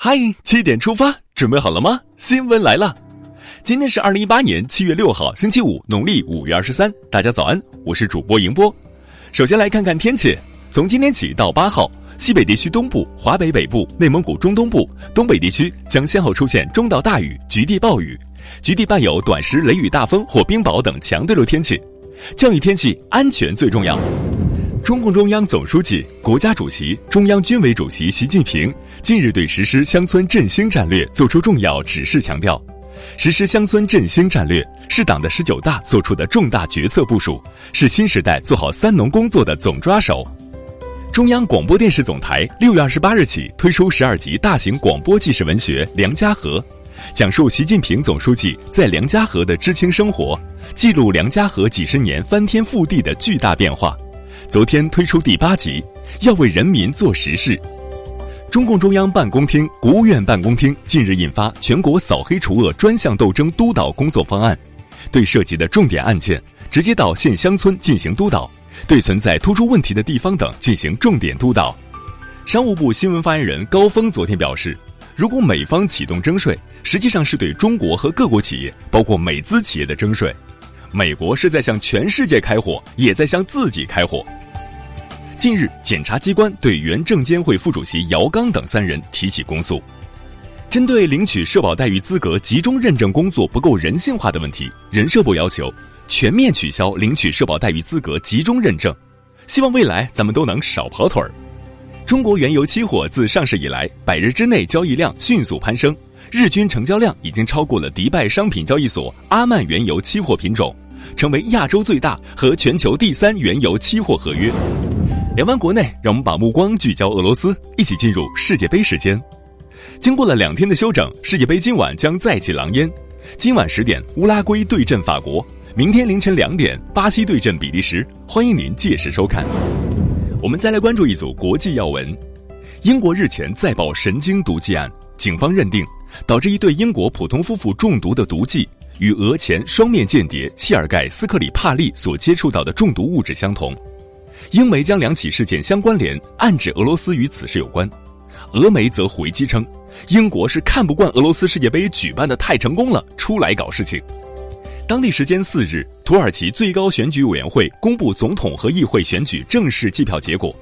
嗨，七点出发，准备好了吗？新闻来了，今天是二零一八年七月六号，星期五，农历五月二十三。大家早安，我是主播迎波。首先来看看天气，从今天起到八号，西北地区东部、华北北部、内蒙古中东部、东北地区将先后出现中到大雨、局地暴雨，局地伴有短时雷雨大风或冰雹等强对流天气。降雨天气安全最重要。中共中央总书记、国家主席、中央军委主席习近平近日对实施乡村振兴战略作出重要指示，强调，实施乡村振兴战略是党的十九大作出的重大决策部署，是新时代做好“三农”工作的总抓手。中央广播电视总台六月二十八日起推出十二集大型广播纪实文学《梁家河》，讲述习近平总书记在梁家河的知青生活，记录梁家河几十年翻天覆地的巨大变化。昨天推出第八集，要为人民做实事。中共中央办公厅、国务院办公厅近日印发全国扫黑除恶专项斗争督导工作方案，对涉及的重点案件，直接到县乡村进行督导；对存在突出问题的地方等进行重点督导。商务部新闻发言人高峰昨天表示，如果美方启动征税，实际上是对中国和各国企业，包括美资企业的征税。美国是在向全世界开火，也在向自己开火。近日，检察机关对原证监会副主席姚刚等三人提起公诉。针对领取社保待遇资格集中认证工作不够人性化的问题，人社部要求全面取消领取社保待遇资格集中认证。希望未来咱们都能少跑腿儿。中国原油期货自上市以来，百日之内交易量迅速攀升，日均成交量已经超过了迪拜商品交易所阿曼原油期货品种，成为亚洲最大和全球第三原油期货合约。聊完国内，让我们把目光聚焦俄罗斯，一起进入世界杯时间。经过了两天的休整，世界杯今晚将再起狼烟。今晚十点，乌拉圭对阵法国；明天凌晨两点，巴西对阵比利时。欢迎您届时收看。我们再来关注一组国际要闻：英国日前再爆神经毒剂案，警方认定导致一对英国普通夫妇中毒的毒剂与俄前双面间谍谢尔盖·斯克里帕利所接触到的中毒物质相同。英媒将两起事件相关联，暗指俄罗斯与此事有关。俄媒则回击称，英国是看不惯俄罗斯世界杯举办的太成功了，出来搞事情。当地时间四日，土耳其最高选举委员会公布总统和议会选举正式计票结果，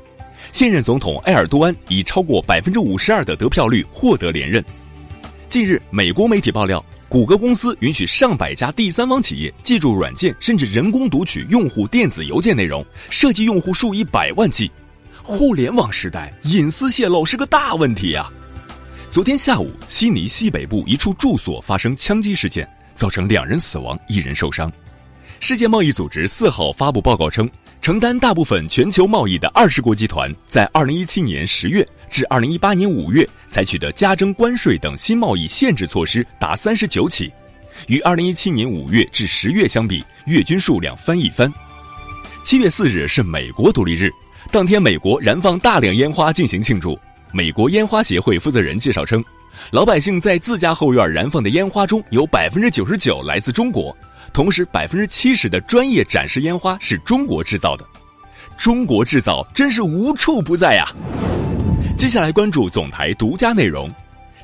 现任总统埃尔多安以超过百分之五十二的得票率获得连任。近日，美国媒体爆料。谷歌公司允许上百家第三方企业借助软件，甚至人工读取用户电子邮件内容，涉及用户数以百万计。互联网时代，隐私泄露是个大问题啊！昨天下午，悉尼西北部一处住所发生枪击事件，造成两人死亡，一人受伤。世界贸易组织四号发布报告称。承担大部分全球贸易的二十国集团，在二零一七年十月至二零一八年五月采取的加征关税等新贸易限制措施达三十九起，与二零一七年五月至十月相比，月均数量翻一番。七月四日是美国独立日，当天美国燃放大量烟花进行庆祝。美国烟花协会负责人介绍称，老百姓在自家后院燃放的烟花中有百分之九十九来自中国。同时，百分之七十的专业展示烟花是中国制造的，中国制造真是无处不在呀！接下来关注总台独家内容。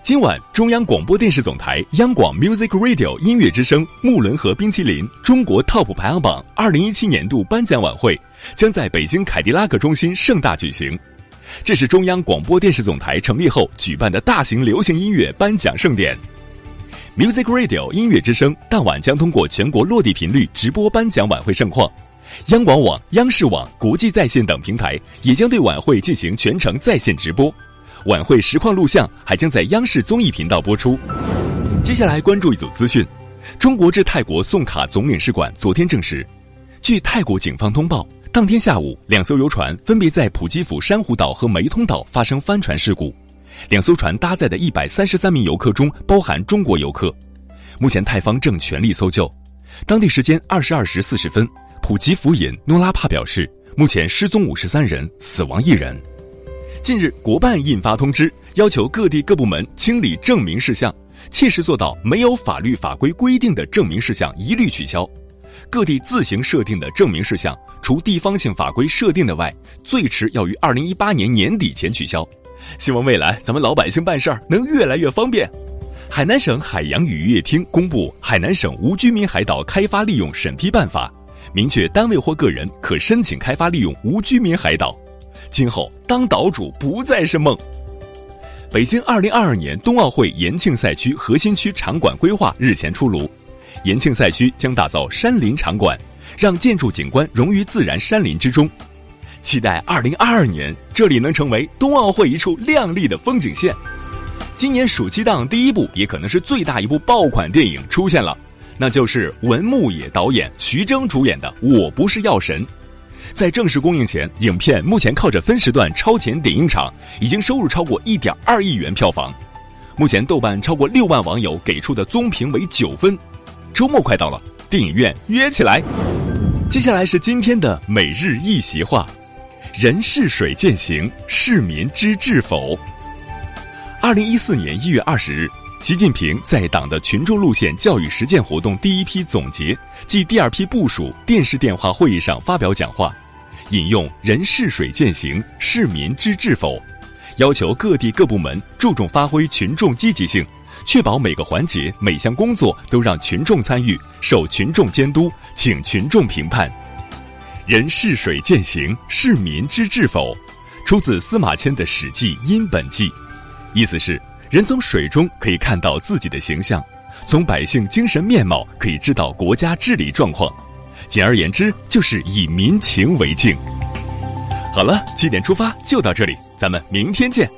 今晚，中央广播电视总台央广 Music Radio 音乐之声木伦和冰淇淋中国 TOP 排行榜二零一七年度颁奖晚会将在北京凯迪拉克中心盛大举行。这是中央广播电视总台成立后举办的大型流行音乐颁奖盛典。Music Radio 音乐之声当晚将通过全国落地频率直播颁奖晚会盛况，央广网、央视网、国际在线等平台也将对晚会进行全程在线直播，晚会实况录像还将在央视综艺频道播出。接下来关注一组资讯：中国至泰国宋卡总领事馆昨天证实，据泰国警方通报，当天下午两艘游船分别在普吉府珊瑚岛和梅通岛发生翻船事故。两艘船搭载的一百三十三名游客中包含中国游客，目前泰方正全力搜救。当地时间二十二时四十分，普吉府尹诺拉帕表示，目前失踪五十三人，死亡一人。近日，国办印发通知，要求各地各部门清理证明事项，切实做到没有法律法规规定的证明事项一律取消。各地自行设定的证明事项，除地方性法规设定的外，最迟要于二零一八年年底前取消。希望未来咱们老百姓办事儿能越来越方便。海南省海洋与渔业厅公布《海南省无居民海岛开发利用审批办法》，明确单位或个人可申请开发利用无居民海岛。今后当岛主不再是梦。北京二零二二年冬奥会延庆赛区核心区场馆规划日前出炉，延庆赛区将打造山林场馆，让建筑景观融于自然山林之中。期待二零二二年这里能成为冬奥会一处亮丽的风景线。今年暑期档第一部也可能是最大一部爆款电影出现了，那就是文牧野导演、徐峥主演的《我不是药神》。在正式公映前，影片目前靠着分时段超前点映场，已经收入超过一点二亿元票房。目前豆瓣超过六万网友给出的综评为九分。周末快到了，电影院约起来。接下来是今天的每日一席话：人是水践行，市民知至否？二零一四年一月二十日，习近平在党的群众路线教育实践活动第一批总结暨第二批部署电视电话会议上发表讲话。引用“人事水践行，市民知至否”，要求各地各部门注重发挥群众积极性，确保每个环节、每项工作都让群众参与、受群众监督、请群众评判。“人事水践行，市民知至否”，出自司马迁的《史记·殷本纪》，意思是人从水中可以看到自己的形象，从百姓精神面貌可以知道国家治理状况。简而言之，就是以民情为镜。好了，七点出发就到这里，咱们明天见。